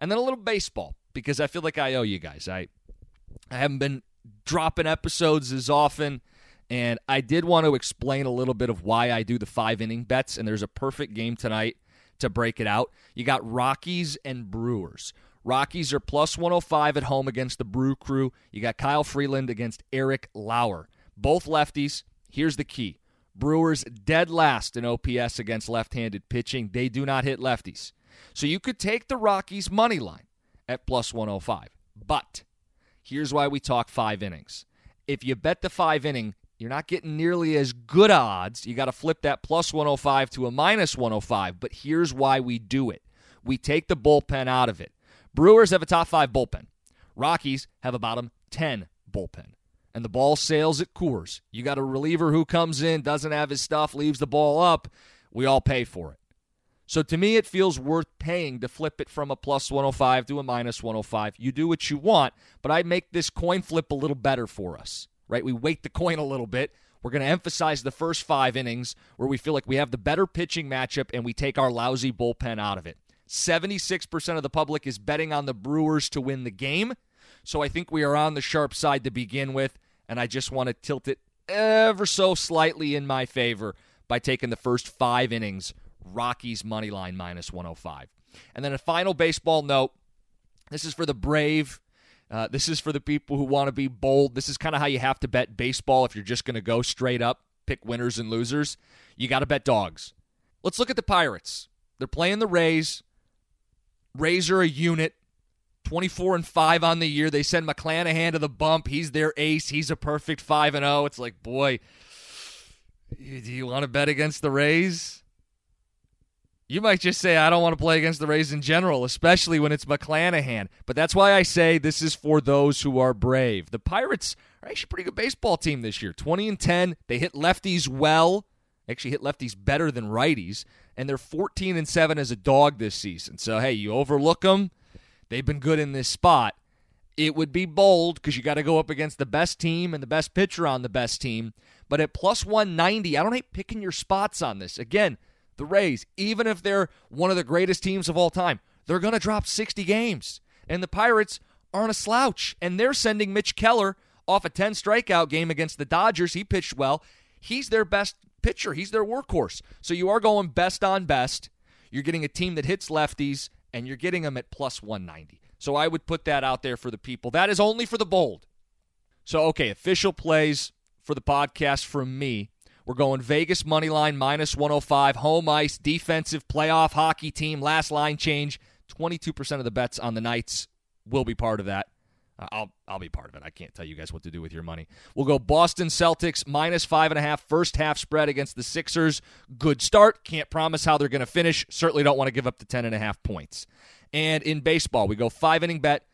And then a little baseball because I feel like I owe you guys. I I haven't been dropping episodes as often. And I did want to explain a little bit of why I do the five inning bets. And there's a perfect game tonight to break it out. You got Rockies and Brewers. Rockies are plus 105 at home against the Brew Crew. You got Kyle Freeland against Eric Lauer. Both lefties. Here's the key Brewers dead last in OPS against left handed pitching. They do not hit lefties. So you could take the Rockies' money line at plus 105. But here's why we talk five innings. If you bet the five inning, you're not getting nearly as good odds. You got to flip that plus 105 to a minus 105. But here's why we do it we take the bullpen out of it. Brewers have a top five bullpen, Rockies have a bottom 10 bullpen. And the ball sails at Coors. You got a reliever who comes in, doesn't have his stuff, leaves the ball up. We all pay for it. So to me, it feels worth paying to flip it from a plus 105 to a minus 105. You do what you want, but I make this coin flip a little better for us right? We weight the coin a little bit. We're going to emphasize the first five innings where we feel like we have the better pitching matchup and we take our lousy bullpen out of it. 76% of the public is betting on the Brewers to win the game. So I think we are on the sharp side to begin with. And I just want to tilt it ever so slightly in my favor by taking the first five innings, Rockies money line minus 105. And then a final baseball note this is for the brave uh, this is for the people who want to be bold. This is kind of how you have to bet baseball if you're just going to go straight up, pick winners and losers. You got to bet dogs. Let's look at the Pirates. They're playing the Rays. Rays are a unit. 24 and 5 on the year. They send McClanahan to the bump. He's their ace. He's a perfect 5 and 0. It's like, boy, do you want to bet against the Rays? You might just say, I don't want to play against the Rays in general, especially when it's McClanahan. But that's why I say this is for those who are brave. The Pirates are actually a pretty good baseball team this year 20 and 10. They hit lefties well, actually hit lefties better than righties. And they're 14 and 7 as a dog this season. So, hey, you overlook them. They've been good in this spot. It would be bold because you got to go up against the best team and the best pitcher on the best team. But at plus 190, I don't hate picking your spots on this. Again, the Rays, even if they're one of the greatest teams of all time, they're going to drop 60 games. And the Pirates aren't a slouch. And they're sending Mitch Keller off a 10 strikeout game against the Dodgers. He pitched well. He's their best pitcher, he's their workhorse. So you are going best on best. You're getting a team that hits lefties, and you're getting them at plus 190. So I would put that out there for the people. That is only for the bold. So, okay, official plays for the podcast from me. We're going Vegas money line minus 105, home ice, defensive playoff hockey team, last line change. 22% of the bets on the Knights will be part of that. Uh, I'll I'll be part of it. I can't tell you guys what to do with your money. We'll go Boston Celtics minus five and a half first half spread against the Sixers. Good start. Can't promise how they're going to finish. Certainly don't want to give up the ten and a half points. And in baseball, we go five inning bet.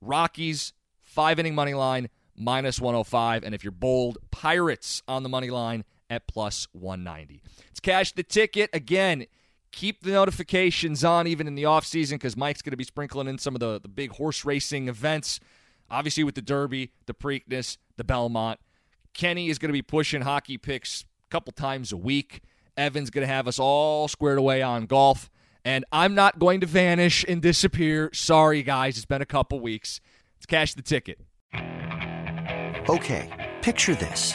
Rockies five inning money line minus 105. And if you're bold, Pirates on the money line at plus 190. It's cash the ticket. Again, keep the notifications on even in the offseason because Mike's going to be sprinkling in some of the, the big horse racing events. Obviously, with the Derby, the Preakness, the Belmont. Kenny is going to be pushing hockey picks a couple times a week. Evan's going to have us all squared away on golf. And I'm not going to vanish and disappear. Sorry, guys. It's been a couple weeks. Let's cash the ticket. Okay, picture this.